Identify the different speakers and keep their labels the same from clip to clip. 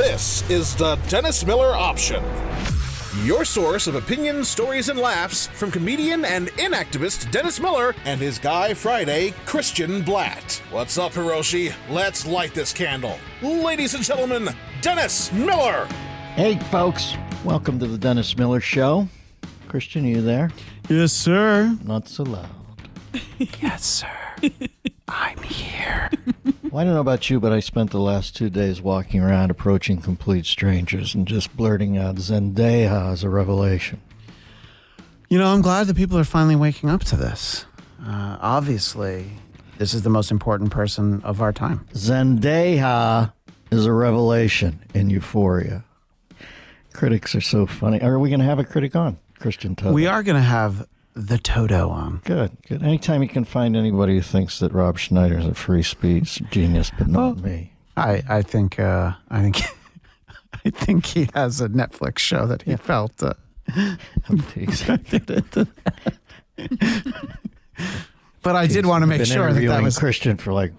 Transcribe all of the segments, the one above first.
Speaker 1: This is the Dennis Miller Option. Your source of opinions, stories, and laughs from comedian and inactivist Dennis Miller and his guy Friday, Christian Bladt. What's up, Hiroshi? Let's light this candle. Ladies and gentlemen, Dennis Miller!
Speaker 2: Hey, folks. Welcome to the Dennis Miller Show. Christian, are you there?
Speaker 3: Yes, sir.
Speaker 2: Not so loud.
Speaker 3: Yes, sir. I'm here.
Speaker 2: Well, I don't know about you, but I spent the last two days walking around approaching complete strangers and just blurting out Zendaya as a revelation.
Speaker 3: You know, I'm glad that people are finally waking up to this. Uh, obviously, this is the most important person of our time.
Speaker 2: Zendaya is a revelation in Euphoria. Critics are so funny. Are we going to have a critic on? Christian Toto.
Speaker 3: We are going to have the Toto on.
Speaker 2: Good, good. Anytime you can find anybody who thinks that Rob Schneider is a free speech genius, but not me.
Speaker 3: I, I think uh, I think I think he has a Netflix show that he felt. Uh,
Speaker 2: teasing.
Speaker 3: but I did want to make sure that that was
Speaker 2: Christian for like,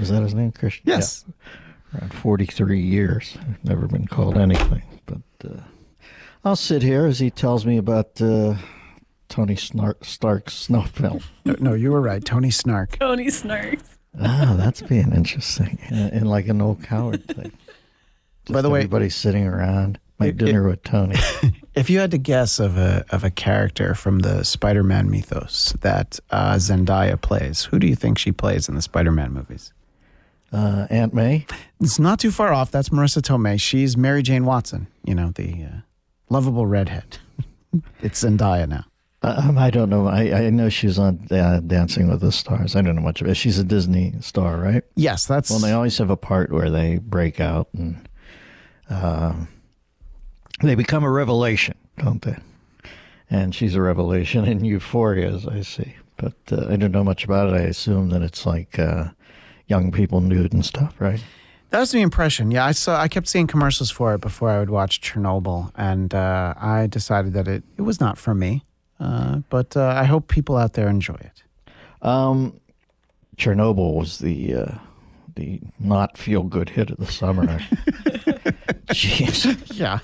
Speaker 2: is that his name, Christian?
Speaker 3: yes.
Speaker 2: Yeah, around 43 years. I've never been called anything. But uh, I'll sit here as he tells me about uh, Tony Snark, Stark's snow film.
Speaker 3: No, no, you were right. Tony Snark.
Speaker 4: Tony snarks.
Speaker 2: Oh, that's being interesting. In, in like an old coward thing.
Speaker 3: By the way-
Speaker 2: everybody's sitting around. My
Speaker 3: It-
Speaker 2: dinner with Tony.
Speaker 3: If you had to guess of a of a character from the Spider-Man mythos that uh, Zendaya plays, who do you think she plays in the Spider-Man movies?
Speaker 2: Uh, Aunt May.
Speaker 3: It's not too far off. That's Marisa Tomei. She's Mary Jane Watson. You know the uh, lovable redhead. it's Zendaya now.
Speaker 2: Um, I don't know. I, I know she's on uh, Dancing with the Stars. I don't know much of it. She's a Disney star, right?
Speaker 3: Yes, that's
Speaker 2: Well, they always have a part where they break out and um, they become a revelation, don't they? And she's a revelation in Euphoria, as I see. But uh, I don't know much about it. I assume that it's like uh, young people nude and stuff, right?
Speaker 3: that was the impression. Yeah, I saw. I kept seeing commercials for it before I would watch Chernobyl, and uh, I decided that it it was not for me. Uh, but uh, I hope people out there enjoy it.
Speaker 2: Um, Chernobyl was the uh, the not feel good hit of the summer. Jeez.
Speaker 3: Yeah,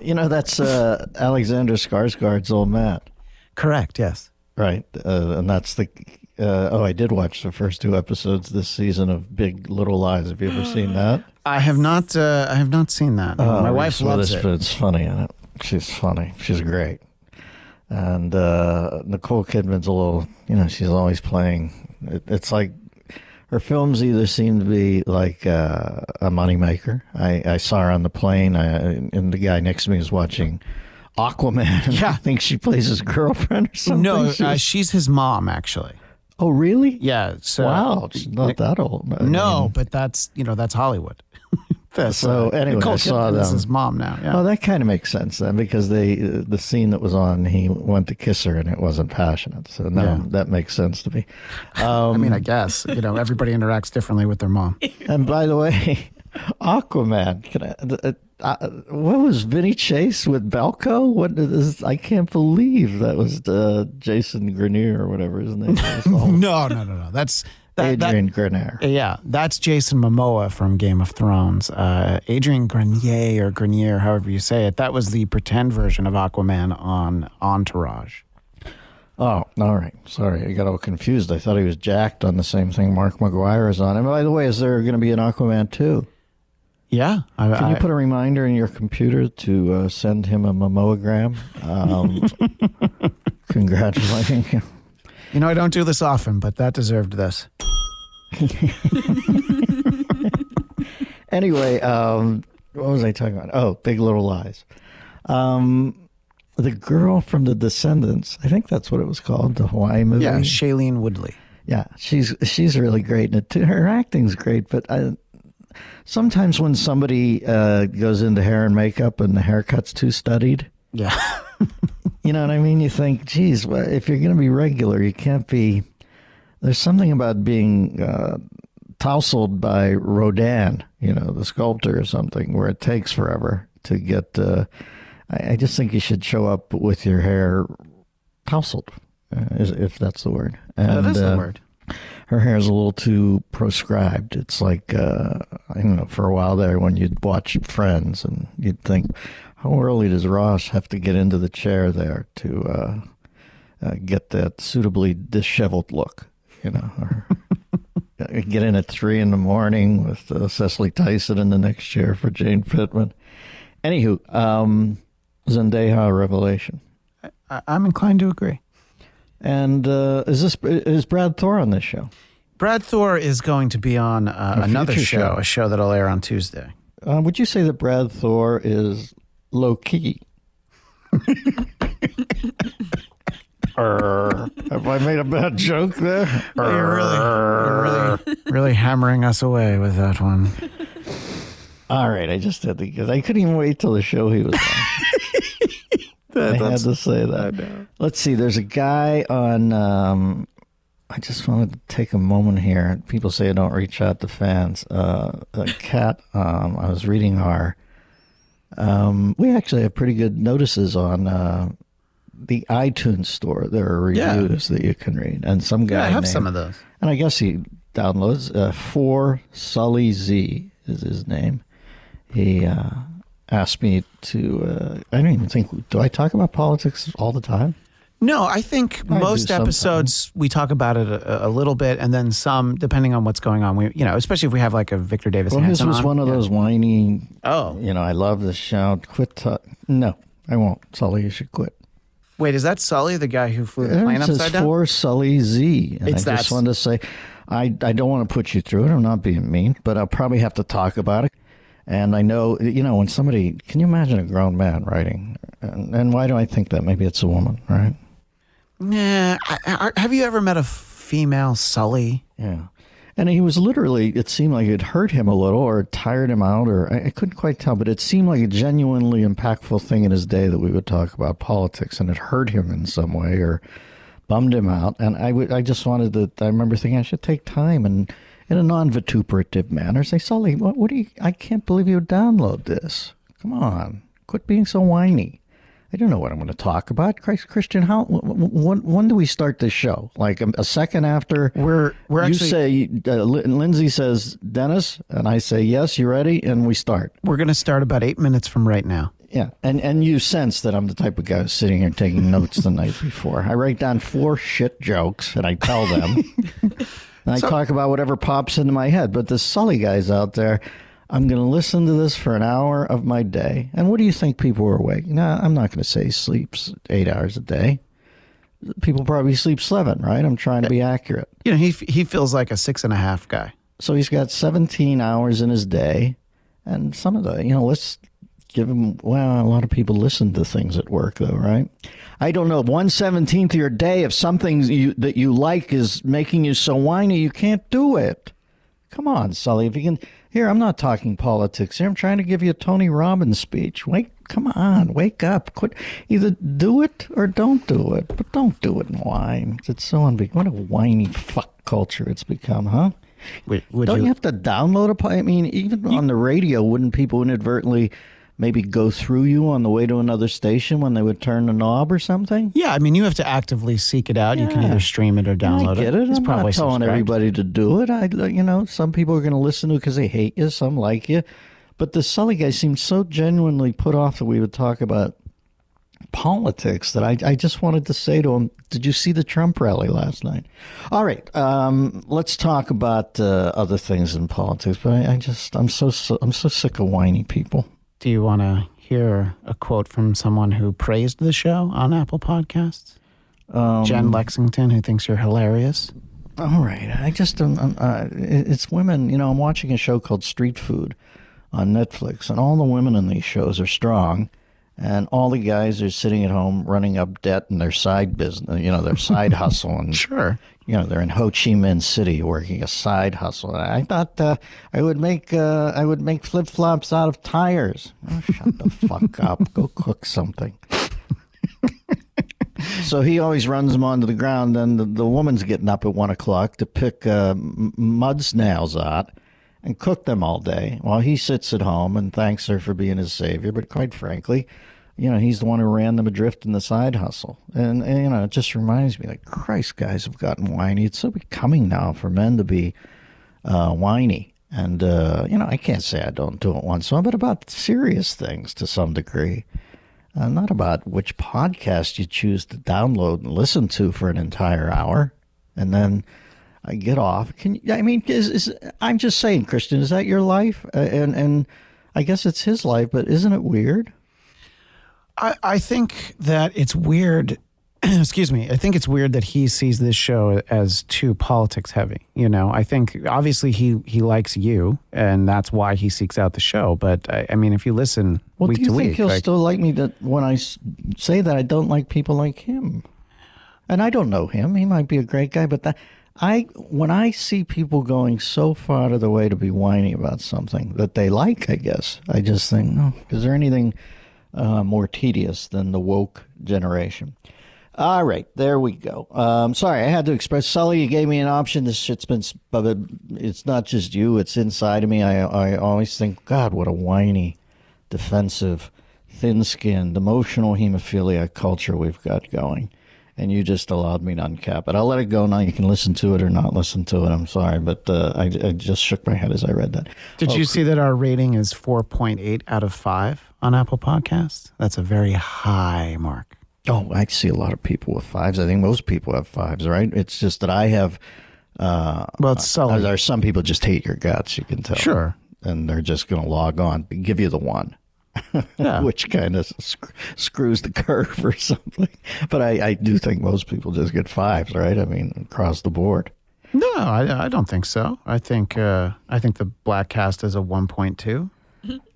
Speaker 2: You know, that's uh, Alexander Skarsgård's old man.
Speaker 3: correct. Yes.
Speaker 2: Right, uh, and that's the. Uh, oh, I did watch the first two episodes this season of Big Little Lies. Have you ever seen that?
Speaker 3: I have not. Uh, I have not seen that. My
Speaker 2: Oh,
Speaker 3: wife loves it.
Speaker 2: It's funny in it. She's funny. She's great. And uh, Nicole Kidman's a little. You know, she's always playing. It, it's like her films either seem to be like uh, a moneymaker. I, I saw her on the plane, I, and the guy next to me is watching Aquaman.
Speaker 3: Yeah.
Speaker 2: I think she plays his girlfriend or something.
Speaker 3: No,
Speaker 2: She
Speaker 3: uh,
Speaker 2: was-
Speaker 3: she's his mom, actually.
Speaker 2: oh, really?
Speaker 3: Yeah. So
Speaker 2: Wow, she's not that old. I
Speaker 3: No,
Speaker 2: mean,
Speaker 3: but that's you know that's Hollywood. That's,
Speaker 2: So, anyway,
Speaker 3: Nicole
Speaker 2: I saw them.
Speaker 3: his mom now. Yeah.
Speaker 2: Oh, that kind of makes sense then, because they the scene that was on, he went to kiss her and it wasn't passionate. So no,
Speaker 3: Yeah.
Speaker 2: that makes sense to me. Um,
Speaker 3: I mean, I guess you know everybody interacts differently with their mom.
Speaker 2: and by the way, Aquaman. Can I, uh, uh, what was Vinny Chase with Balco? What is? I can't believe that was uh, Jason Grenier or whatever his name is.
Speaker 3: No, no, no, no. That's that, that-
Speaker 2: Adrian Grenier.
Speaker 3: yeah, that's Jason Momoa from Game of Thrones. Uh, Adrian Grenier or Grenier, however you say it. That was the pretend version of Aquaman on Entourage.
Speaker 2: Oh, all right. Sorry, I got all confused. I thought he was jacked on the same thing Mark McGwire is on. And by the way, is there going to be an Aquaman too?
Speaker 3: Yeah, I,
Speaker 2: Can you
Speaker 3: I-
Speaker 2: put a reminder in your computer to uh, send him a memogram? Um, congratulating him.
Speaker 3: You know I don't do this often, but that deserved this.
Speaker 2: Anyway, um, what was I talking about? Oh, Big Little Lies. Um, the girl from The Descendants, I think that's what it was called, the Hawaii movie.
Speaker 3: Yeah, Shailene Woodley.
Speaker 2: Yeah, she's she's really great in it. Her acting's great, but I, sometimes when somebody uh, goes into hair and makeup and the haircut's too studied,
Speaker 3: Yeah.
Speaker 2: You know what I mean? You think, geez, well, if you're going to be regular, you can't be. There's something about being uh, tousled by Rodin, you know, the sculptor or something, where it takes forever to get. Uh, I, I just think you should show up with your hair tousled, uh, if that's the word.
Speaker 3: that
Speaker 2: And,
Speaker 3: is the
Speaker 2: uh,
Speaker 3: word.
Speaker 2: her hair's a little too proscribed. It's like uh, I don't know. For a while there, when you'd watch Friends, and you'd think, how early does Ross have to get into the chair there to uh, uh, get that suitably disheveled look? You know, or get in at three in the morning with uh, Cicely Tyson in the next chair for Jane Pittman. Anywho, um, Zendaya revelation.
Speaker 3: I, I'm inclined to agree.
Speaker 2: And uh, is this is Brad Thor on this show?
Speaker 3: Brad Thor is going to be on uh, another show,
Speaker 2: show.
Speaker 3: a show that'll air on Tuesday.
Speaker 2: Uh, would you say that Brad Thor is low key? Err. Have I made a bad joke there?
Speaker 3: You're really, you're really, really hammering us away with that one.
Speaker 2: All right, I just had to get. I couldn't even wait till the show he was on. I had to say that. Let's see. There's a guy on. Um, I just wanted to take a moment here. People say I don't reach out to fans. Uh, a cat. Um, I was reading our. Um, we actually have pretty good notices on uh, the iTunes store. There are
Speaker 3: Yeah.
Speaker 2: reviews that you can read, and some guy.
Speaker 3: Yeah, I have
Speaker 2: named-
Speaker 3: some of those.
Speaker 2: and I guess he downloads uh, for Sully Z is his name. He uh, asked me to. Uh, I don't even think. Do I talk about politics all the time?
Speaker 3: No, I think
Speaker 2: I
Speaker 3: most episodes we talk about it a, a little bit, and then some, depending on what's going on. We, you know, especially if we have like a Victor Davis.
Speaker 2: Well, his
Speaker 3: Hanson
Speaker 2: was
Speaker 3: on.
Speaker 2: one of
Speaker 3: Yeah.
Speaker 2: those whiny.
Speaker 3: Oh,
Speaker 2: You know, I love the shout. Quit. ta- no, I won't. Sully, you should quit.
Speaker 3: wait, is that Sully, the guy who flew the plane upside down?
Speaker 2: for Sully Z. And
Speaker 3: It's
Speaker 2: I just wanted to say, I I don't want to put you through it. I'm not being mean, but I'll probably have to talk about it. And I know, you know, when somebody, can you imagine a grown man writing? And, and why do I think that? Maybe it's a woman, right?
Speaker 3: Yeah. Have you ever met a female Sully?
Speaker 2: Yeah. And he was literally, it seemed like it hurt him a little or tired him out, or I, I couldn't quite tell, but it seemed like a genuinely impactful thing in his day that we would talk about politics and it hurt him in some way or bummed him out. And I I just wanted to, I remember thinking I should take time and in a non vituperative manner say, Sully, what, what do you, I can't believe you download this. Come on, quit being so whiny. I don't know what I'm going to talk about. Christ, Christian, how, wh- wh- when, when do we start this show? Like a, a second after
Speaker 3: We're we're
Speaker 2: you
Speaker 3: actually
Speaker 2: say uh, Lindsey says Dennis, and I say yes. You ready? And we start.
Speaker 3: we're going to start about eight minutes from right now.
Speaker 2: Yeah, and and you sense that I'm the type of guy who's sitting here taking notes the night before. I write down four shit jokes and I tell them, and I talk about whatever pops into my head. But the Sully guys out there, I'm going to listen to this for an hour of my day. And what do you think people are awake? No, I'm not going to say sleeps eight hours a day. People probably sleep seven, right? I'm trying to be accurate.
Speaker 3: You know, he he feels like a six and a half guy.
Speaker 2: So he's got 17 hours in his day, and some of the, you know, let's give him. Well, a lot of people listen to things at work, though, right? I don't know. One seventeenth of your day, if something you, that you like is making you so whiny, you can't do it. Come on, Sully. If you can, here, I'm not talking politics. Here, I'm trying to give you a Tony Robbins speech. Wake, come on, wake up. Quit. Either do it or don't do it, but don't do it in whine. It's so unbig. What a whiny fuck culture it's become, huh?
Speaker 3: Would, would
Speaker 2: Don't you,
Speaker 3: you?
Speaker 2: have to download a? I mean, even on the radio, wouldn't people inadvertently maybe go through you on the way to another station when they would turn the knob or something?
Speaker 3: yeah, I mean, you have to actively seek it out. You can either stream it or download
Speaker 2: I get it.
Speaker 3: It's
Speaker 2: I'm
Speaker 3: probably
Speaker 2: not telling
Speaker 3: subscribed.
Speaker 2: everybody to do it. I, you know, some people are going to listen to it because they hate you. Some like you, but the Sully guy seemed so genuinely put off that we would talk about politics that I, I just wanted to say to him, did you see the Trump rally last night? All right, um, let's talk about uh, other things in politics. But I, I just I'm so, so I'm so sick of whiny people.
Speaker 3: Do you want to hear a quote from someone who praised the show on Apple Podcasts?
Speaker 2: Um,
Speaker 3: Jen Lexington, who thinks you're hilarious.
Speaker 2: All right. I just, um, um, uh, it's women. You know, I'm watching a show called Street Food on Netflix, and all the women in these shows are strong, and all the guys are sitting at home running up debt in their side business, you know, their side hustle. And,
Speaker 3: Sure.
Speaker 2: You know, they're in Ho Chi Minh City working a side hustle. I thought uh, I would make, uh, I would make flip flops out of tires. Oh, shut the fuck up. Go cook something. So he always runs them onto the ground. Then the, the woman's getting up at one o'clock to pick uh, mud snails out and cook them all day while he sits at home and thanks her for being his savior. But quite frankly, you know, he's the one who ran them adrift in the side hustle. And, and, you know, it just reminds me, like, Christ, guys have gotten whiny. It's so becoming now for men to be uh, whiny. And, uh, you know, I can't say I don't do it once in a while, but about serious things to some degree. Uh, not about which podcast you choose to download and listen to for an entire hour. And then I get off. Can you, I mean, is, is, I'm just saying, Christian, is that your life? Uh, and, and I guess it's his life, but isn't it weird?
Speaker 3: I, I think that it's weird. excuse me. I think it's weird that he sees this show as too politics heavy. You know, I think obviously he he likes you, and that's why he seeks out the show. But I, I mean, if you listen
Speaker 2: well,
Speaker 3: week
Speaker 2: do you
Speaker 3: to
Speaker 2: think
Speaker 3: week,
Speaker 2: he'll
Speaker 3: like,
Speaker 2: still like me that when I say that I don't like people like him? And I don't know him. He might be a great guy, but that I when I see people going so far out of the way to be whiny about something that they like, I guess I just think, no, is there anything uh, more tedious than the woke generation? All right, there we go. Um, sorry, I had to express. Sully, you gave me an option. This shit's been, but it's not just you; it's inside of me. I, I always think, God, what a whiny, defensive, thin-skinned, emotional hemophilia culture we've got going. And you just allowed me to uncap it. I'll let it go now. You can listen to it or not listen to it. I'm sorry, but uh, I, I just shook my head as I read that.
Speaker 3: did you see that our rating is four point eight out of five on Apple Podcasts? That's a very high mark.
Speaker 2: Oh, I see a lot of people with fives. I think most people have fives, right? It's just that I have. Uh,
Speaker 3: Well, it's Sully.
Speaker 2: There are some people just hate your guts. You can tell.
Speaker 3: Sure.
Speaker 2: and they're just going to log on, give you the one,
Speaker 3: Yeah.
Speaker 2: which kind of sc- screws the curve or something. But I, I do think most people just get fives, right? I mean, across the board.
Speaker 3: No, I, I don't think so. I think uh, I think the Black Cast is a one point two.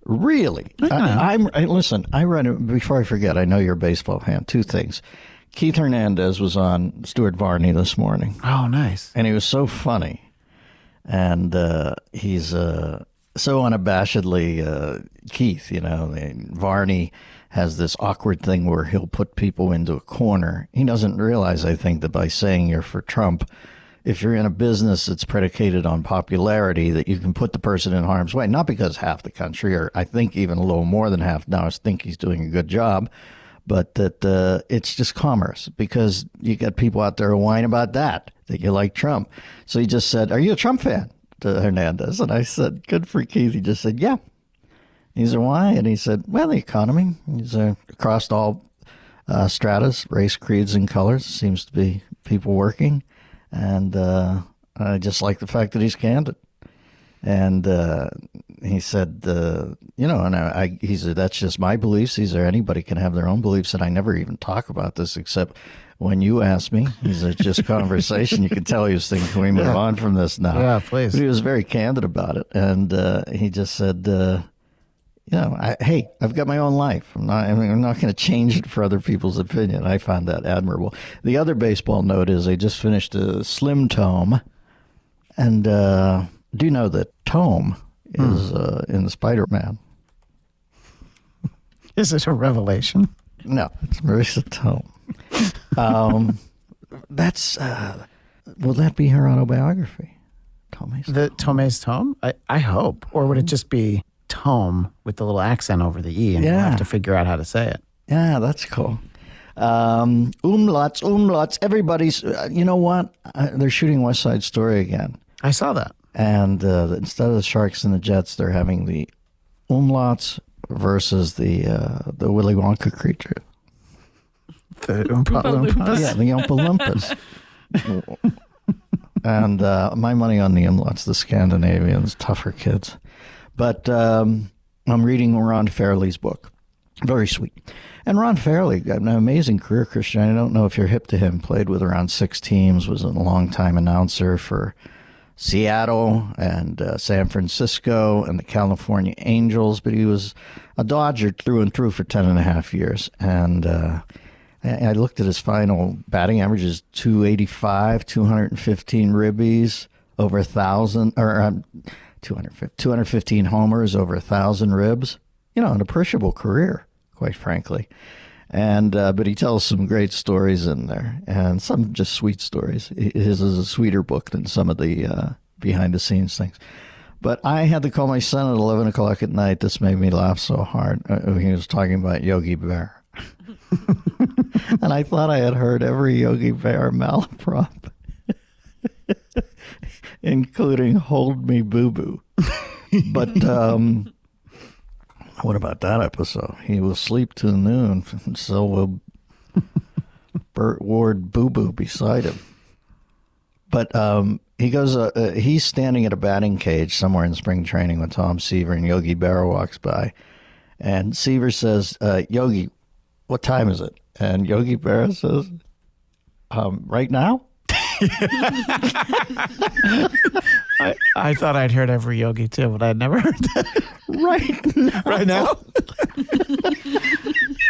Speaker 2: Really? I, I'm I, listen. I read before I forget. I know you're a baseball fan. Two things. Keith Hernandez was on Stuart Varney this morning,
Speaker 3: Oh, nice.
Speaker 2: and he was so funny, and uh, he's uh, so unabashedly uh, Keith. You know, and Varney has this awkward thing where he'll put people into a corner. He doesn't realize, I think, that by saying you're for Trump, if you're in a business that's predicated on popularity, that you can put the person in harm's way. Not because half the country, or I think even a little more than half now, think he's doing a good job, but that uh, it's just commerce because you got people out there who whine about that, that you like Trump. So he just said, Are you a Trump fan? to Hernandez. And I said, Good for Keith. He just said, Yeah. He said, Why? And he said, Well, the economy. He's uh, across all uh, stratas, race, creeds, and colors. Seems to be people working. And uh, I just like the fact that he's candid. And uh, he said, uh, you know, and I, I, he said, that's just my beliefs. These are anybody can have their own beliefs. And I never even talk about this except when you ask me. He said, just conversation. you can tell he was thinking, can we move on from this now?
Speaker 3: Yeah, please.
Speaker 2: But he was very candid about it. And uh, he just said, uh, you know, I, hey, I've got my own life. I'm not, I'm not going to change it for other people's opinion. I find that admirable. The other baseball note is they just finished a slim tome, and uh, do you know that tome is uh, in Spider Man?
Speaker 3: Is it a revelation?
Speaker 2: No, it's Marisa Tome. um, that's uh, will that be her autobiography? Tome's
Speaker 3: The Tome's tome? I, I hope. Or would it just be tome with the little accent over the E and we'll have to figure out how to say it?
Speaker 2: Yeah, that's cool. Um, umlauts, umlauts. Everybody's. Uh, you know what? Uh, they're shooting West Side Story again,
Speaker 3: I saw that.
Speaker 2: and uh, instead of the Sharks and the Jets, they're having the umlauts versus the uh, the Willy Wonka creature.
Speaker 3: The Oompa Loompas.
Speaker 2: Yeah, the Oompa Loompas. and uh, my money on the umlauts, the Scandinavians, tougher kids. But um, I'm reading Ron Fairly's book. Very sweet. And Ron Fairley got an amazing career, Christian. I don't know if you're hip to him. Played with around six teams, was a long-time announcer for Seattle and uh, San Francisco and the California Angels, but he was a Dodger through and through for 10 and a half years. And uh, I looked at his final batting averages 285, 215 ribbies, over a thousand, or um, 215, 215 homers, over a thousand ribs. You know, an appreciable career, quite frankly. And uh, but he tells some great stories in there, and some just sweet stories. His is a sweeter book than some of the uh, behind the scenes things. But I had to call my son at 11 o'clock at night. This made me laugh so hard. Uh, He was talking about Yogi Bear. and I thought I had heard every Yogi Bear malaprop, including Hold Me Boo Boo. But um, what about that episode? He will sleep till noon, and so will Burt Ward Boo Boo beside him. But um, he goes. Uh, uh, he's standing at a batting cage somewhere in spring training when Tom Seaver and Yogi Berra walks by, and Seaver says, uh, "Yogi, what time is it?" And Yogi Berra says, um, "Right now."
Speaker 3: I, I thought I'd heard every yogi too, but I'd never heard that.
Speaker 2: Right now.
Speaker 3: Right now?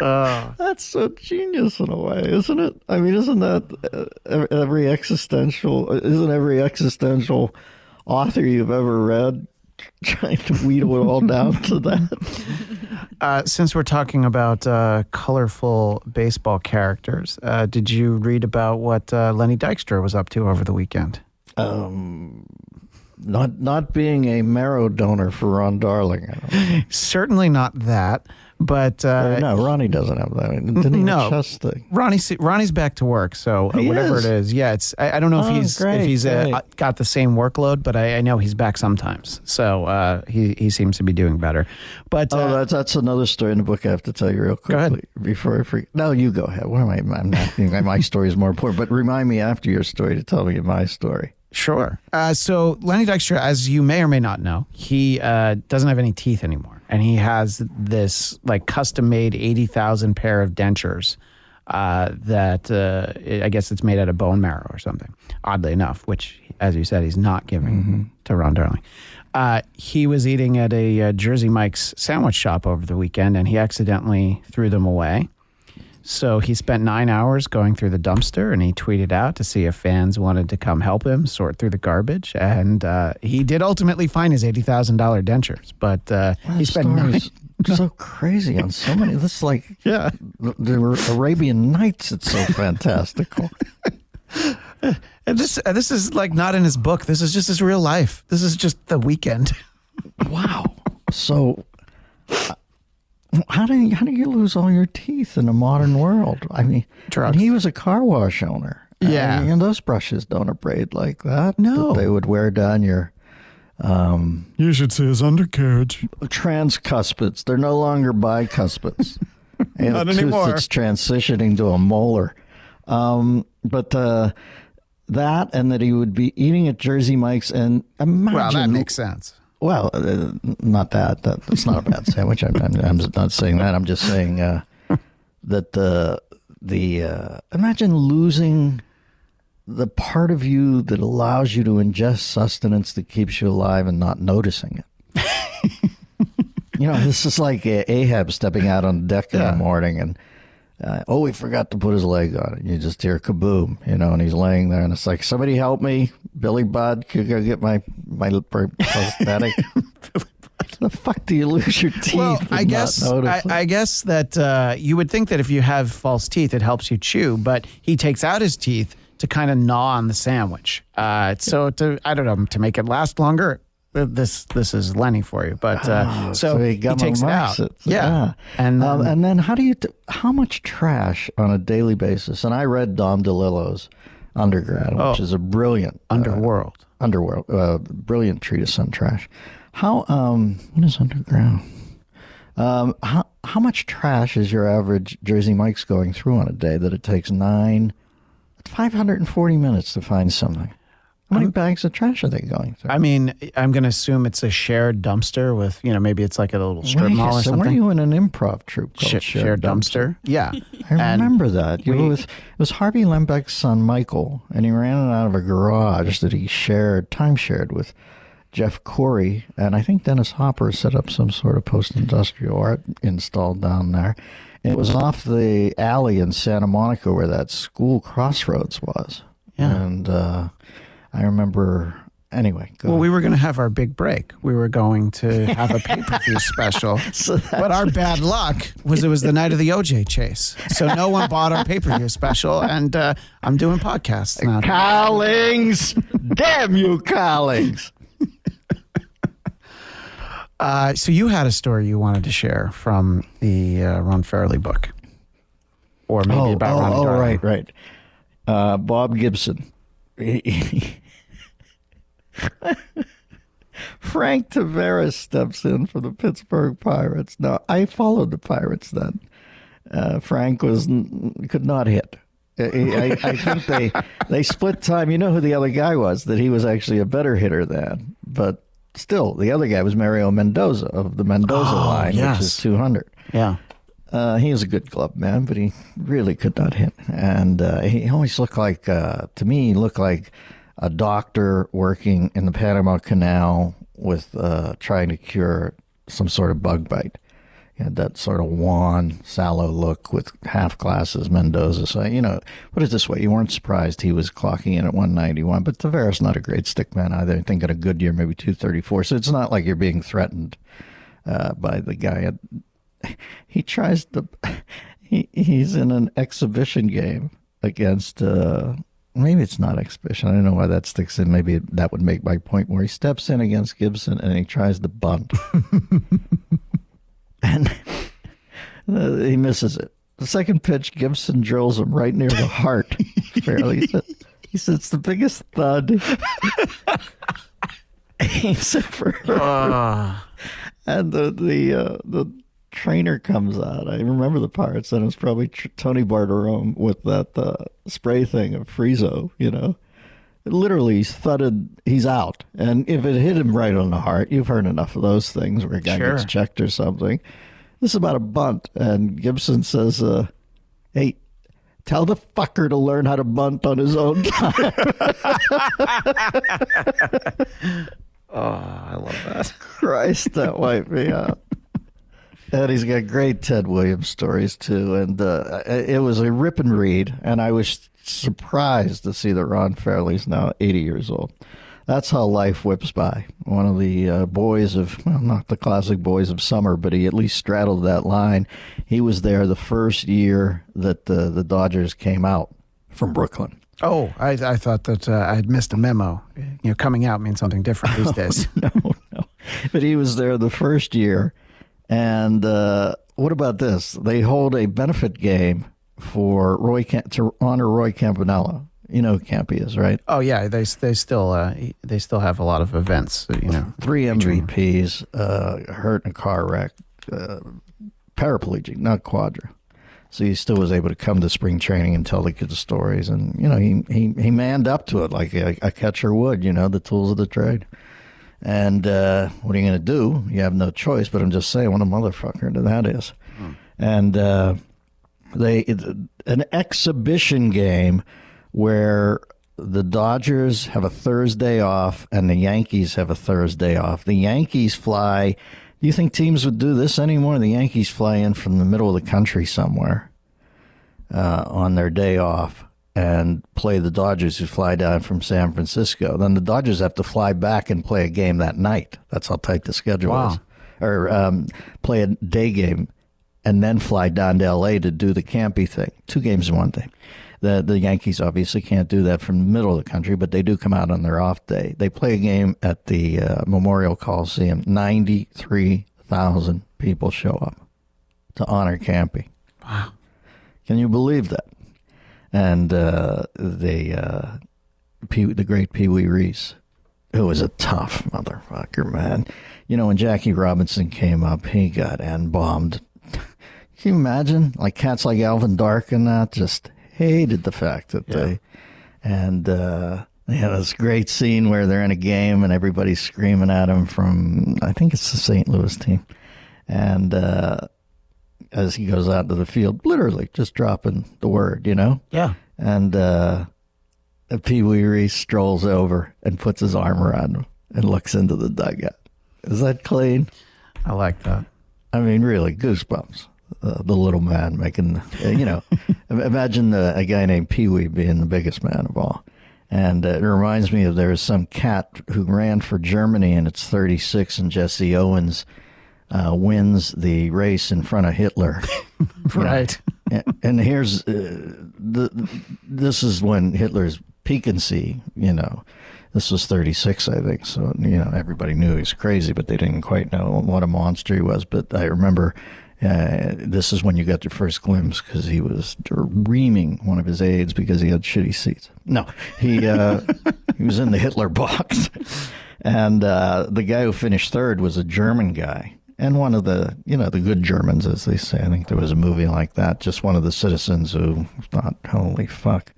Speaker 2: That's so genius in a way, isn't it? I mean, isn't that uh, every existential? Isn't every existential author you've ever read trying to wheedle it all down to that?
Speaker 3: Uh, since we're talking about uh, colorful baseball characters, uh, did you read about what uh, Lenny Dykstra was up to over the weekend?
Speaker 2: Not not being a marrow donor for Ron Darling.
Speaker 3: Certainly not that, but uh,
Speaker 2: no, Ronnie doesn't have that. Didn't even
Speaker 3: no.
Speaker 2: chest thing.
Speaker 3: Ronnie Ronnie's back to work, so uh,
Speaker 2: He
Speaker 3: whatever
Speaker 2: is?
Speaker 3: it is, yeah. It's I, I don't know if
Speaker 2: Oh,
Speaker 3: he's
Speaker 2: great,
Speaker 3: if he's uh, got the same workload, but I, I know he's back sometimes. So uh, he he seems to be doing better. But
Speaker 2: Oh,
Speaker 3: uh,
Speaker 2: that's that's another story in the book I have to tell you real quickly before I forget. No, you go ahead. What am I? I'm not my story is more important, but remind me after your story to tell me my story.
Speaker 3: Sure. Uh, so Lenny Dykstra, as you may or may not know, he uh, doesn't have any teeth anymore, and he has this like custom-made eighty thousand pair of dentures uh, that uh, I guess it's made out of bone marrow or something. Oddly enough, which, as you said, he's not giving to Ron Darling. Uh, he was eating at a uh, Jersey Mike's sandwich shop over the weekend, and he accidentally threw them away. So he spent nine hours going through the dumpster and he tweeted out to see if fans wanted to come help him sort through the garbage. And uh, he did ultimately find his $80,000 dentures, but uh, he spent nine.
Speaker 2: so crazy on so many. This is like
Speaker 3: Yeah.
Speaker 2: the, the Arabian Nights. It's so fantastical.
Speaker 3: And this, uh, this is like not in his book. This is just his real life. This is just the weekend.
Speaker 2: wow. So. How do you, how do you lose all your teeth in the modern world? I mean,
Speaker 3: Drugs.
Speaker 2: and he was a car wash owner.
Speaker 3: Yeah.
Speaker 2: and those brushes don't abrade like that.
Speaker 3: No.
Speaker 2: that they would wear down your Um,
Speaker 3: You should see his undercarriage.
Speaker 2: transcuspids. They're no longer bicuspids. and
Speaker 3: Not
Speaker 2: a tooth
Speaker 3: anymore.
Speaker 2: that's transitioning to a molar. Um, but uh, that and that he would be eating at Jersey Mike's and imagine.
Speaker 3: Well, that makes sense.
Speaker 2: Well, uh, not that. that. That's not a bad sandwich. I'm, I'm, I'm not saying that. I'm just saying uh, that the the uh, imagine losing the part of you that allows you to ingest sustenance that keeps you alive and not noticing it. you know, this is like Ahab stepping out on deck in the morning and. Uh, oh, he forgot to put his leg on it. You just hear kaboom, you know, and he's laying there, and it's like, somebody help me, Billy Budd, could go get my my prosthetic. the fuck do you lose your teeth?
Speaker 3: Well, I guess I. I guess that uh, you would think that if you have false teeth, it helps you chew. But he takes out his teeth to kind of gnaw on the sandwich. Uh, so to I don't know to make it last longer. Uh, This this is Lenny for you, but uh, so,
Speaker 2: he,
Speaker 3: he, takes it out.
Speaker 2: it.
Speaker 3: Yeah, and
Speaker 2: um,
Speaker 3: then-
Speaker 2: and then how do you t- how much trash on a daily basis? And I read Dom DeLillo's Undergrad, which is a brilliant uh,
Speaker 3: Underworld.
Speaker 2: underworld, uh, brilliant treatise on trash. How um what is underground? Um, how how much trash is your average Jersey Mike's going through on a day that it takes nine, five hundred and forty minutes to find something? How many bags of trash are they going through?
Speaker 3: I mean, I'm going to assume it's a shared dumpster with you know maybe it's like a little strip
Speaker 2: Wait,
Speaker 3: mall or
Speaker 2: so
Speaker 3: something.
Speaker 2: weren't you in an improv troupe called
Speaker 3: Sh- shared dumpster. Yeah,
Speaker 2: I
Speaker 3: And
Speaker 2: remember that.
Speaker 3: We-
Speaker 2: were with, it was Harvey Lembeck's son Michael, and he ran it out of a garage that he shared, time shared with Jeff Corey, and I think Dennis Hopper set up some sort of post-industrial art installed down there. It was off the alley in Santa Monica where that school crossroads was.
Speaker 3: Yeah.
Speaker 2: And uh, I remember. Anyway, go
Speaker 3: Well,
Speaker 2: ahead.
Speaker 3: we were going to have our big break. We were going to have a pay per view special.
Speaker 2: So
Speaker 3: but our bad luck was it was the night of the OJ chase. So no one bought our pay per view special. And uh, I'm doing podcasts now.
Speaker 2: Cowlings! Damn you, Cowlings!
Speaker 3: Uh, so you had a story you wanted to share from the uh, Ron Fairly book, or maybe
Speaker 2: oh,
Speaker 3: about
Speaker 2: oh,
Speaker 3: Ronnie
Speaker 2: oh,
Speaker 3: Darling.
Speaker 2: right, right. Uh, Bob Gibson. Frank Taveras steps in for the Pittsburgh Pirates. Now, I followed the Pirates then. Uh, Frank was could not hit. I, I, I think they they split time. You know who the other guy was? That he was actually a better hitter than, but still, the other guy was Mario Mendoza of the Mendoza
Speaker 3: Oh,
Speaker 2: line, which is two hundred.
Speaker 3: Yeah.
Speaker 2: Uh, he was a good glove man, but he really could not hit. And uh, he always looked like, uh, to me, he looked like a doctor working in the Panama Canal with uh, trying to cure some sort of bug bite. He had that sort of wan, sallow look with half glasses, Mendoza. So, you know, put it this way, you weren't surprised he was clocking in at 191, but Taveras not a great stick man either. I think at a good year, maybe 234. So it's not like you're being threatened uh, by the guy he tries to he he's in an exhibition game against uh maybe it's not exhibition. I don't know why that sticks in. Maybe that would make my point where he steps in against gibson and he tries to bunt. And uh, he misses it. The second pitch gibson drills him right near the heart. Fairly he said, it's the biggest thud. He said for and the the uh, the trainer comes out. I remember the parts, and it was probably tr- Tony Bartirome with that uh, spray thing of Friezo. You know, literally he's thudded. He's out, and if it hit him right on the heart, you've heard enough of those things where a guy
Speaker 3: Sure.
Speaker 2: gets checked or something. This is about a bunt, and Gibson says, uh, "Hey." Tell the fucker to learn how to bunt on his own time.
Speaker 3: Oh, I love that.
Speaker 2: Christ, that wiped me out. And he's got great Ted Williams stories too. And uh, it was a rip and read. And I was surprised to see that Ron Fairly's now 80 years old. That's how life whips by. One of the uh, boys of, well, not the classic boys of summer, but he at least straddled that line. He was there the first year that the, the Dodgers came out from Brooklyn.
Speaker 3: Oh, I, I thought that uh, I had missed a memo. You know, coming out means something different these days.
Speaker 2: no, no. But he was there the first year. And uh, what about this? They hold a benefit game for Roy Cam- to honor Roy Campanella. You know who Campy is, right?
Speaker 3: Oh yeah, they they still uh, they still have a lot of events. You know,
Speaker 2: Three MVPs, uh, hurt in a car wreck, uh, paraplegic, not quadra. So he still was able to come to spring training and tell the kids stories, and you know he he, he manned up to it like a, a catcher would. You know the tools of the trade. And uh, what are you going to do? You have no choice. But I'm just saying, what a motherfucker that is. And uh, they it, an exhibition game where the Dodgers have a Thursday off and the Yankees have a Thursday off. The Yankees fly. Do you think teams would do this anymore? The Yankees fly in from the middle of the country somewhere uh, on their day off and play the Dodgers, who fly down from San Francisco. Then the Dodgers have to fly back and play a game that night. That's how tight the schedule
Speaker 3: Wow.
Speaker 2: is. Or um, play a day game and then fly down to L.A. to do the Campy thing. Two games in one day. The the Yankees obviously can't do that from the middle of the country, but they do come out on their off day. They play a game at the uh, Memorial Coliseum. Ninety three thousand people show up to honor Campy.
Speaker 3: Wow.
Speaker 2: Can you believe that? And uh, the uh, Pee, the great Pee Wee Reese, who was a tough motherfucker, man. You know, when Jackie Robinson came up, he got N bombed. Can you imagine? Like cats like Alvin Dark and that just hated the fact that they and uh they had this great scene where they're in a game and everybody's screaming at him from I think it's the St. Louis team. And uh as he goes out to the field, literally just dropping the word, you know?
Speaker 3: Yeah.
Speaker 2: And uh Pee Wee Reese strolls over and puts his arm around him and looks into the dugout. Is that clean?
Speaker 3: I like that.
Speaker 2: I mean, really, goosebumps. Uh, the little man making, uh, you know, imagine the, a guy named Pee Wee being the biggest man of all. And uh, it reminds me of there was some cat who ran for Germany and it's 36, and Jesse Owens uh, wins the race in front of Hitler.
Speaker 3: Right.
Speaker 2: and, and here's uh, the this is when Hitler's piquancy, you know. This was 36, I think. So, you know, everybody knew he was crazy, but they didn't quite know what a monster he was. But I remember uh, this is when you got your first glimpse because he was reaming one of his aides because he had shitty seats. No, he uh, he was in the Hitler box, and uh, the guy who finished third was a German guy and one of the you know the good Germans, as they say. I think there was a movie like that. Just one of the citizens who thought, "Holy fuck."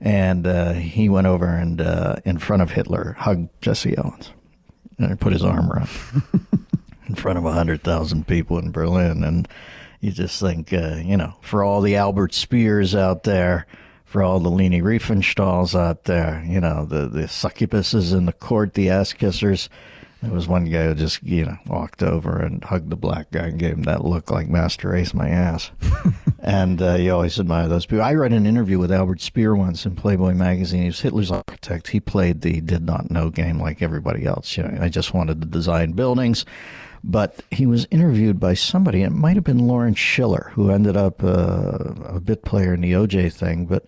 Speaker 2: and uh, he went over and uh, in front of Hitler hugged Jesse Owens and put his arm around in front of hundred thousand people in Berlin, and you just think, uh, you know, for all the Albert Speers out there, for all the Leni Riefenstahls out there, you know, the the succubuses in the court, the ass kissers there was one guy who just, you know, walked over and hugged the black guy and gave him that look like Master Ace my ass. and uh, you always admire those people. I read an interview with Albert Speer once in Playboy magazine. He was Hitler's architect. He played the did not know game like everybody else. You know, I just wanted to design buildings. But he was interviewed by somebody. It might have been Lawrence Schiller, who ended up uh, a bit player in the OJ thing. But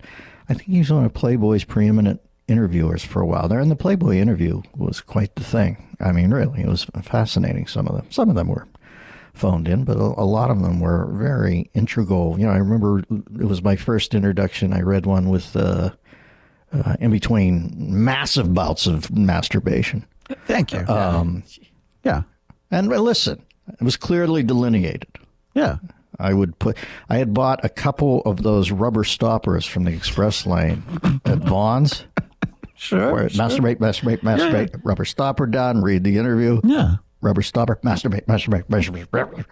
Speaker 2: I think he was one of Playboy's preeminent interviewers for a while there, and the Playboy interview was quite the thing. I mean, really, it was fascinating. Some of them, some of them were phoned in, but a, a, lot of them were very integral. You know, I remember it was my first introduction. I read one with uh, uh, in between massive bouts of masturbation.
Speaker 3: Thank you. Um, yeah,
Speaker 2: and listen, it was clearly delineated.
Speaker 3: Yeah.
Speaker 2: I would put. I had bought a couple of those rubber stoppers from the express lane at Vons,
Speaker 3: Sure. Where
Speaker 2: sure. Masturbate, masturbate, masturbate. Yeah. Rubber stopper done. Read the interview.
Speaker 3: Yeah.
Speaker 2: Rubber stopper. Masturbate, masturbate, masturbate.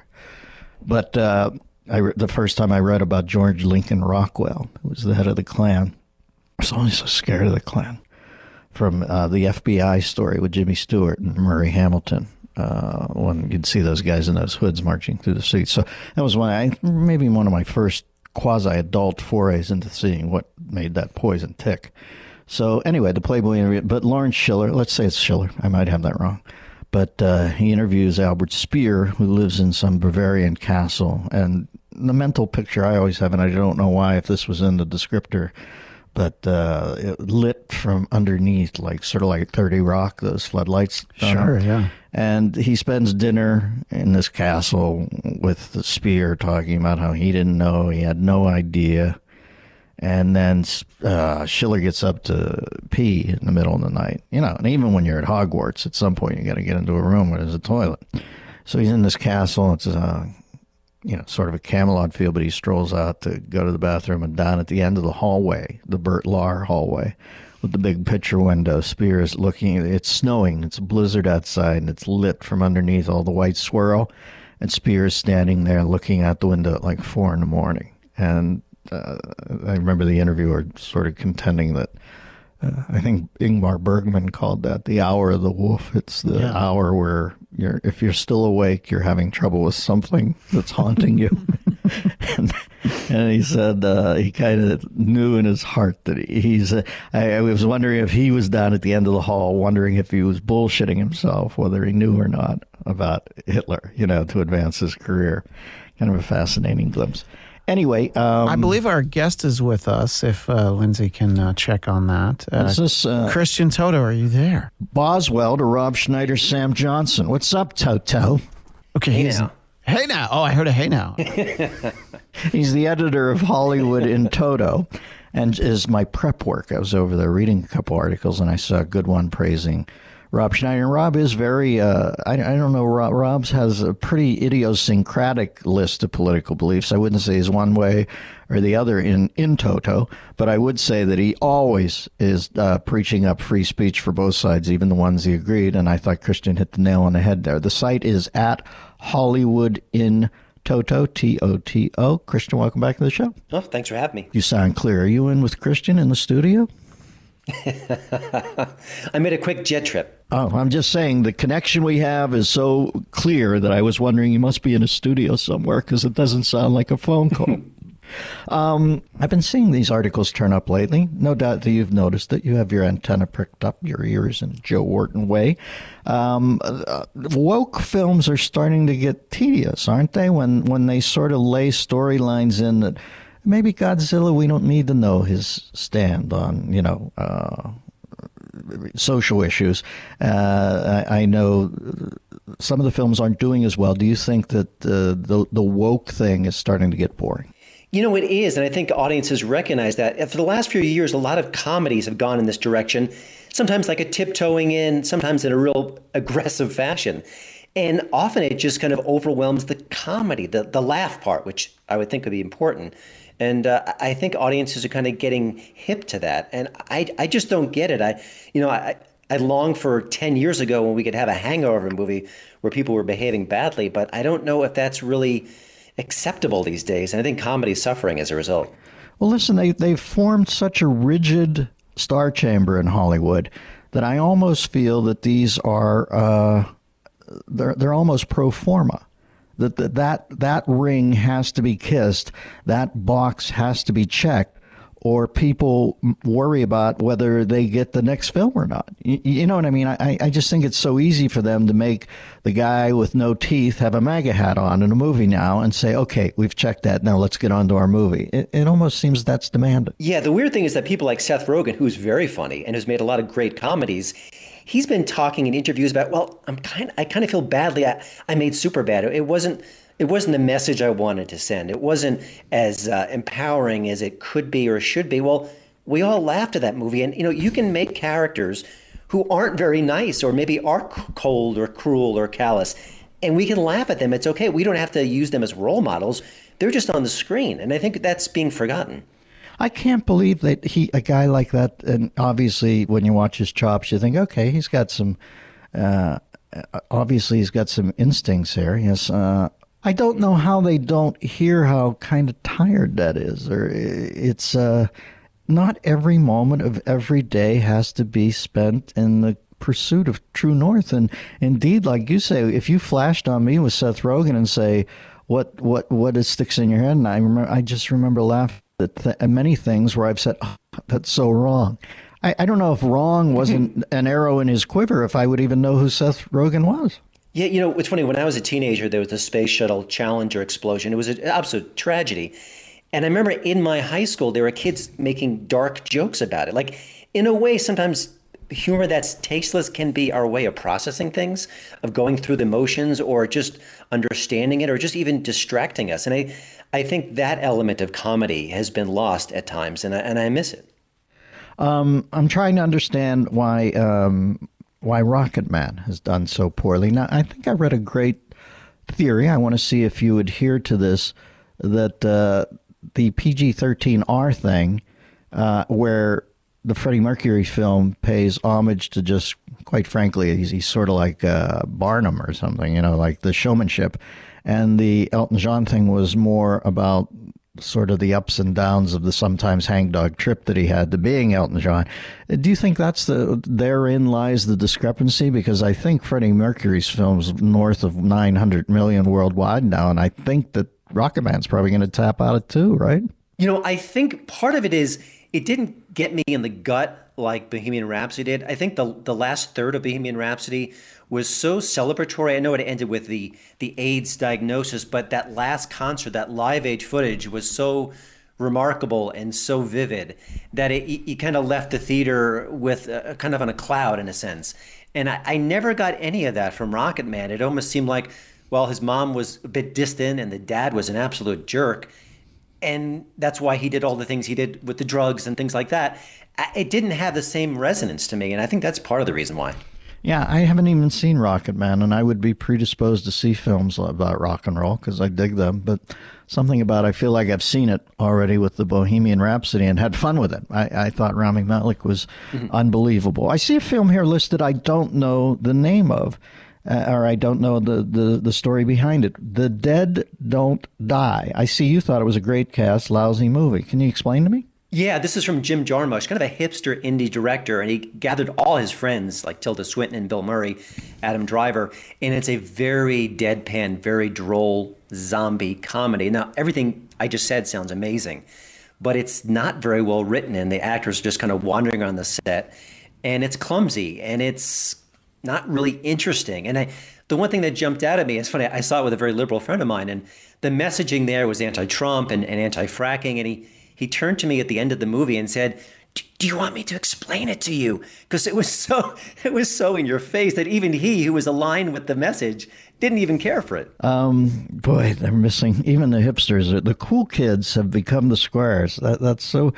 Speaker 2: But uh, I, the first time I read about George Lincoln Rockwell, who was the head of the Klan, I was always so scared of the Klan. From uh, the FBI story with Jimmy Stewart and Murray Hamilton, uh, when you'd see those guys in those hoods marching through the streets. So that was one, I, maybe one of my first quasi adult forays into seeing what made that poison tick. So anyway, the Playboy interview, but Lawrence Schiller, let's say it's Schiller, I might have that wrong, but uh, he interviews Albert Speer, who lives in some Bavarian castle, and the mental picture I always have, and I don't know why if this was in the descriptor, but uh, lit from underneath, like sort of like 30 Rock, those floodlights.
Speaker 3: Sure, yeah.
Speaker 2: And he spends dinner in this castle with the Speer, talking about how he didn't know, he had no idea and then uh, Schiller gets up to pee in the middle of the night. You know, and even when you're at Hogwarts, at some point you got to get into a room where there's a toilet. So he's in this castle. It's a, uh, you know, sort of a Camelot feel, but he strolls out to go to the bathroom, and down at the end of the hallway, the Bert Lahr hallway, with the big picture window, Speer's looking. It's snowing. It's a blizzard outside, and it's lit from underneath all the white swirl. And Speer's standing there looking out the window at like four in the morning, and uh, I remember the interviewer sort of contending that uh, I think Ingmar Bergman called that the hour of the wolf. It's the yeah. hour where you're, if you're still awake, you're having trouble with something that's haunting you. and, and, he said uh, he kind of knew in his heart that he, he's. Uh, I, I, was wondering if he was down at the end of the hall, wondering if he was bullshitting himself, whether he knew or not about Hitler, you know, to advance his career. Kind of a fascinating glimpse. Anyway, um,
Speaker 3: I believe our guest is with us. If uh, Lindsey can uh, check on that, uh,
Speaker 2: this, uh,
Speaker 3: Christian Toto, are you there?
Speaker 2: Boswell to Rob Schneider, Sam Johnson. What's up, Toto?
Speaker 3: Okay, hey now. Hey now. Oh, I heard a hey now.
Speaker 2: he's the editor of Hollywood in Toto, and is my prep work. I was over there reading a couple articles, and I saw a good one praising Rob Schneider. And Rob is very, uh, I, I, don't know, Rob, Rob's has a pretty idiosyncratic list of political beliefs. I wouldn't say he's one way or the other in, in toto, but I would say that he always is uh, preaching up free speech for both sides, even the ones he agreed. And I thought Christian hit the nail on the head there. The site is at Hollywood in Toto, T O T O. Christian, welcome back to the show.
Speaker 4: Oh, thanks for having me.
Speaker 2: You sound clear. Are you in with Christian in the studio?
Speaker 4: I made a quick jet trip.
Speaker 2: Oh, I'm just saying the connection we have is so clear that I was wondering you must be in a studio somewhere because it doesn't sound like a phone call. um, I've been seeing these articles turn up lately. No doubt that you've noticed that you have your antenna pricked up, your ears in Joe Orton way. Um, uh, woke films are starting to get tedious, aren't they? When when they sort of lay storylines in that maybe Godzilla, we don't need to know his stand on, you know, uh, social issues. Uh, I, I, know some of the films aren't doing as well. Do you think that uh, the the woke thing is starting to get boring?
Speaker 4: You know, it is, and I think audiences recognize that. For the last few years, a lot of comedies have gone in this direction. Sometimes like a tiptoeing in, sometimes in a real aggressive fashion. And often it just kind of overwhelms the comedy, the, the laugh part, which I would think would be important. And uh, I think audiences are kind of getting hip to that. And I, I just don't get it. I, you know, I, I long for 10 years ago when we could have a hangover movie where people were behaving badly, but I don't know if that's really acceptable these days. And I think comedy is suffering as a result.
Speaker 2: Well, listen, they, they've formed such a rigid star chamber in Hollywood that I almost feel that these are uh, they're they're almost pro forma. That, that that that ring has to be kissed, that box has to be checked, or people worry about whether they get the next film or not. You, you, know what I mean? I, I just think it's so easy for them to make the guy with no teeth have a MAGA hat on in a movie now and say, okay, we've checked that. Now let's get on to our movie. It, it almost seems that's demanded.
Speaker 4: Yeah, the weird thing is that people like Seth Rogen, who's very funny and has made a lot of great comedies, he's been talking in interviews about, well, I'm kind I kind of feel badly. I, I made super bad. It wasn't it wasn't the message I wanted to send. It wasn't as uh, empowering as it could be or should be. Well, we all laughed at that movie, and you know, you can make characters who aren't very nice or maybe are cold or cruel or callous, and we can laugh at them. It's okay. We don't have to use them as role models. They're just on the screen, and I think that's being forgotten.
Speaker 2: I can't believe that he, a guy like that, and obviously when you watch his chops, you think, okay, he's got some. Uh, obviously, he's got some instincts here. Yes, uh, I don't know how they don't hear how kind of tired that is. Or it's uh, not every moment of every day has to be spent in the pursuit of true north. And indeed, like you say, if you flashed on me with Seth Rogen and say, "What what what is sticks in your head?" and I remember, I just remember laughing at th- uh, many things where I've said, oh, "That's so wrong." I, I don't know if wrong wasn't an arrow in his quiver. If I would even know who Seth Rogen was.
Speaker 4: Yeah, you know, it's funny. When I was a teenager, there was the Space Shuttle Challenger explosion. It was an absolute tragedy. And I remember in my high school, there were kids making dark jokes about it. Like, in a way, sometimes humor that's tasteless can be our way of processing things, of going through the motions or just understanding it or just even distracting us. And I, I think that element of comedy has been lost at times, and I, and I miss it.
Speaker 2: Um, I'm trying to understand why um, why Rocketman has done so poorly. Now, I think I read a great theory. I want to see if you adhere to this that uh, the PG 13R thing, uh, where the Freddie Mercury film pays homage to just, quite frankly, he's, he's sort of like uh, Barnum or something, you know, like the showmanship. And the Elton John thing was more about sort of the ups and downs of the sometimes hangdog trip that he had to being Elton John. Do you think that's the therein lies the discrepancy? Because I think Freddie Mercury's films north of 900 million worldwide now, and I think that Rocketman's probably going to tap out it too, right?
Speaker 4: You know, I think part of it is it didn't get me in the gut like Bohemian Rhapsody did. I think the the last third of Bohemian Rhapsody was so celebratory. I know it ended with the the AIDS diagnosis, but that last concert, that Live Aid footage, was so remarkable and so vivid that it, it, kind of left the theater with a, kind of on a cloud in a sense. And I, I never got any of that from Rocketman. It almost seemed like, well, his mom was a bit distant and the dad was an absolute jerk. And that's why he did all the things he did with the drugs and things like that. It didn't have the same resonance to me. And I think that's part of the reason why.
Speaker 2: Yeah, I haven't even seen Rocketman, and I would be predisposed to see films about rock and roll because I dig them. But something about I feel like I've seen it already with the Bohemian Rhapsody and had fun with it. I, I thought Rami Malek was mm-hmm. unbelievable. I see a film here listed I don't know the name of, uh, or I don't know the, the, the story behind it. The Dead Don't Die. I see you thought it was a great cast, lousy movie. Can you explain to me?
Speaker 4: Yeah, this is from Jim Jarmusch, kind of a hipster indie director, and he gathered all his friends like Tilda Swinton and Bill Murray, Adam Driver, and it's a very deadpan, very droll zombie comedy. Now, everything I just said sounds amazing, but it's not very well written, and the actors are just kind of wandering on the set, and it's clumsy and it's not really interesting. And I, the one thing that jumped out at me, it's funny, I saw it with a very liberal friend of mine, and the messaging there was anti-Trump and, and anti-fracking, and he he turned to me at the end of the movie and said, "Do you want me to explain it to you?" Because it was so it was so in your face that even he, who was aligned with the message, didn't even care for it.
Speaker 2: Um, boy, they're missing even the hipsters. The cool kids have become the squares. That, that's so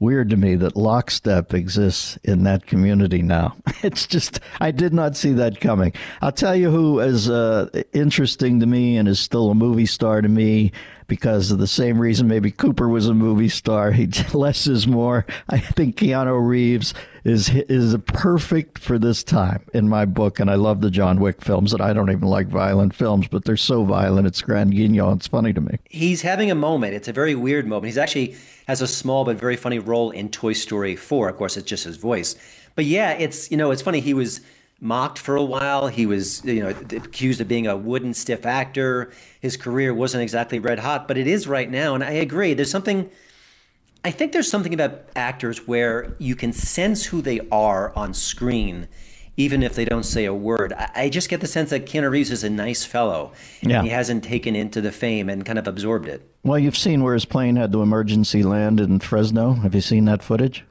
Speaker 2: weird to me that lockstep exists in that community now. It's just, I did not see that coming. I'll tell you who is uh, interesting to me and is still a movie star to me because of the same reason maybe Cooper was a movie star. He less is more. I think Keanu Reeves is is perfect for this time in my book, and I love the John Wick films. And I don't even like violent films, but they're so violent. It's grand guignol. It's funny to me.
Speaker 4: He's having a moment. It's a very weird moment. He's actually has a small but very funny role in Toy Story 4. Of course, it's just his voice. But yeah, it's you know, it's funny. He was mocked for a while. He was you know accused of being a wooden, stiff actor. His career wasn't exactly red hot, but it is right now. And I agree. There's something. I think there's something about actors where you can sense who they are on screen even if they don't say a word. I, just get the sense that Keanu Reeves is a nice fellow. Yeah. He hasn't taken into the fame and kind of absorbed it.
Speaker 2: Well, you've seen where his plane had to emergency land in Fresno. Have you seen that footage?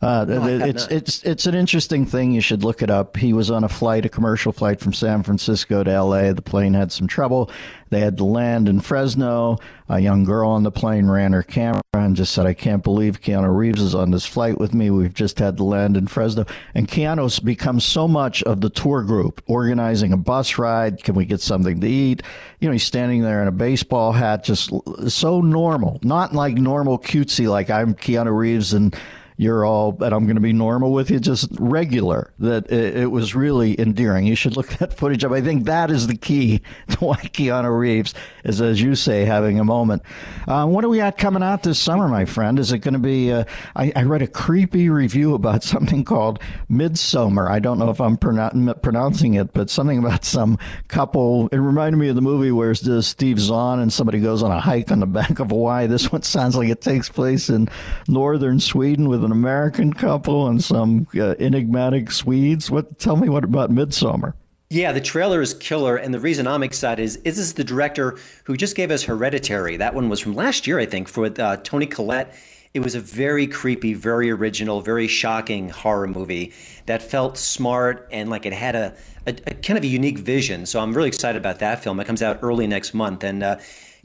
Speaker 2: Uh, no, it's it's it's an interesting thing. You should look it up. He was on a flight, a commercial flight from San Francisco to L.A. The plane had some trouble. They had to land in Fresno. A young girl on the plane ran her camera and just said, "I can't believe Keanu Reeves is on this flight with me. We've just had to land in Fresno." And Keanu's become so much of the tour group, organizing a bus ride. Can we get something to eat? You know, he's standing there in a baseball hat, just so normal, not like normal cutesy, like I'm Keanu Reeves and you're all, and I'm going to be normal with you, just regular. That it, it, was really endearing. You should look that footage up. I think that is the key to why Keanu Reeves is, as you say, having a moment. Uh, what do we got coming out this summer, my friend? Is it going to be? Uh, I, I, read a creepy review about something called Midsommar. I don't know if I'm pronouncing it, but something about some couple. It reminded me of the movie where Steve Zahn and somebody goes on a hike on the back of Hawaii. This one sounds like it takes place in northern Sweden with an American couple and some uh, enigmatic Swedes. What? Tell me what about Midsommar?
Speaker 4: Yeah, the trailer is killer, and the reason I'm excited is, is this the director who just gave us Hereditary. That one was from last year, I think, for uh, Toni Collette. It was a very creepy, very original, very shocking horror movie that felt smart and like it had a, a, a kind of a unique vision. So I'm really excited about that film. It comes out early next month, and uh,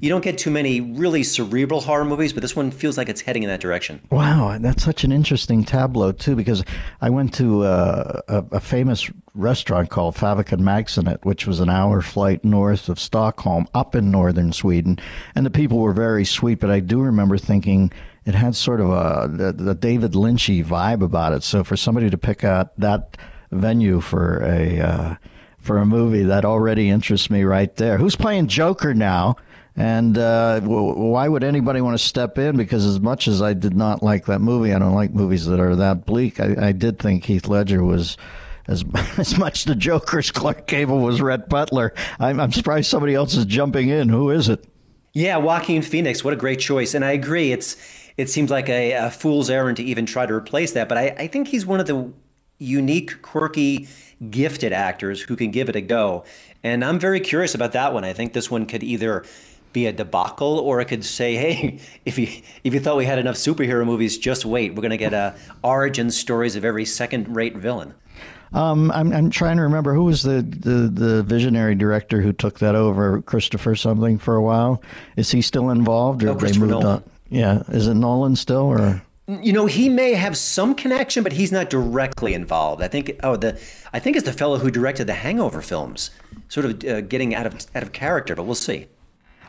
Speaker 4: you don't get too many really cerebral horror movies, but this one feels like it's heading in that direction.
Speaker 2: Wow, that's such an interesting tableau too, because I went to uh, a, a, famous restaurant called Fäviken Magasinet, which was an hour flight north of Stockholm, up in northern Sweden, and the people were very sweet. But I do remember thinking it had sort of a the, the David Lynchy vibe about it. So for somebody to pick out that venue for a uh, for a movie that already interests me right there. Who's playing Joker now? And uh, why would anybody want to step in? Because as much as I did not like that movie, I don't like movies that are that bleak. I, I did think Heath Ledger was as as much the Joker as Clark Gable was Rhett Butler. I'm, I'm surprised somebody else is jumping in. Who is it?
Speaker 4: Yeah, Joaquin Phoenix. What a great choice. And I agree. It's it seems like a, a fool's errand to even try to replace that. But I, I think he's one of the unique, quirky, gifted actors who can give it a go. And I'm very curious about that one. I think this one could either be a debacle, or it could say, "Hey, if you if you thought we had enough superhero movies, just wait. We're going to get uh, origin stories of every second-rate villain."
Speaker 2: Um, I'm I'm trying to remember who was the, the, the visionary director who took that over, Christopher something for a while. Is he still involved,
Speaker 4: or oh, they moved Nolan. on?
Speaker 2: Yeah, is it Nolan still, or?
Speaker 4: You know, he may have some connection, but he's not directly involved. I think. Oh, the I think it's the fellow who directed the Hangover films, sort of uh, getting out of out of character. But we'll see.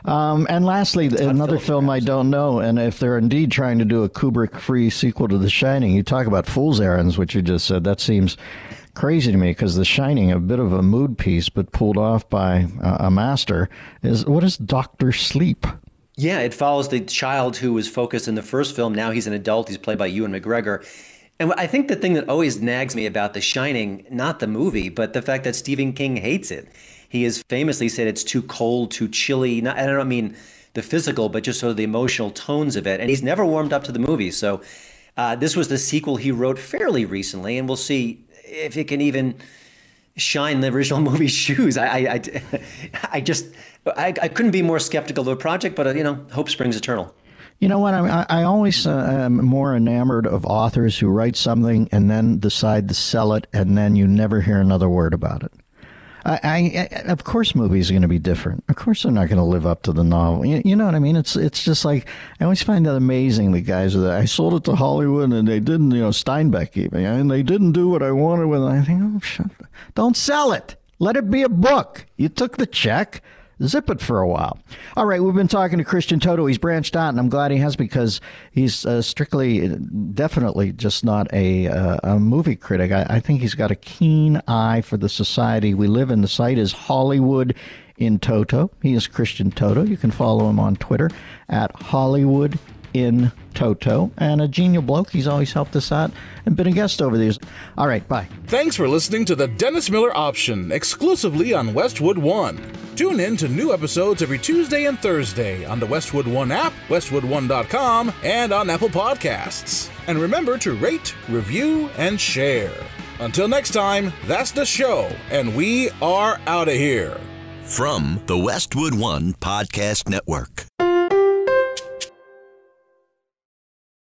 Speaker 2: Um, and lastly, another film I don't know, and if they're indeed trying to do a Kubrick-free sequel to The Shining, you talk about fool's errands, which you just said. That seems crazy to me because The Shining, a bit of a mood piece, but pulled off by a master, is what is Doctor Sleep?
Speaker 4: Yeah, it follows the child who was focused in the first film. Now he's an adult. He's played by Ewan McGregor. And I think the thing that always nags me about The Shining, not the movie, but the fact that Stephen King hates it. He has famously said it's too cold, too chilly. Not, I don't mean the physical, but just sort of the emotional tones of it. And he's never warmed up to the movie. So uh, this was the sequel he wrote fairly recently, and we'll see if it can even shine the original movie's shoes. I, I, I, just, I, I couldn't be more skeptical of the project, but uh, you know, hope springs eternal.
Speaker 2: You know what? I, I always uh, am more enamored of authors who write something and then decide to sell it, and then you never hear another word about it. I, I, of course, movies are going to be different. Of course, they're not going to live up to the novel. You, you, know what I mean? It's it's just like I always find that amazing. The guys that I sold it to Hollywood and they didn't, you know, Steinbeck even, and they didn't do what I wanted with it. I think, oh, shut, don't sell it. Let it be a book. You took the check zip it for a while. All right, we've been talking to Christian Toto. He's branched out, and I'm glad he has because he's uh, strictly, definitely just not a, uh, a movie critic. I, I, think he's got a keen eye for the society we live in. The site is Hollywood in Toto. He is Christian Toto. You can follow him on Twitter at Hollywood in Toto, and a genial bloke. He's always helped us out and been a guest over these. All right, bye.
Speaker 1: Thanks for listening to the Dennis Miller Option exclusively on Westwood One. Tune in to new episodes every Tuesday and Thursday on the Westwood One app, westwood1.com, and on Apple Podcasts. And remember to rate, review, and share. Until next time, that's the show, and we are out of here.
Speaker 5: From the Westwood One Podcast Network.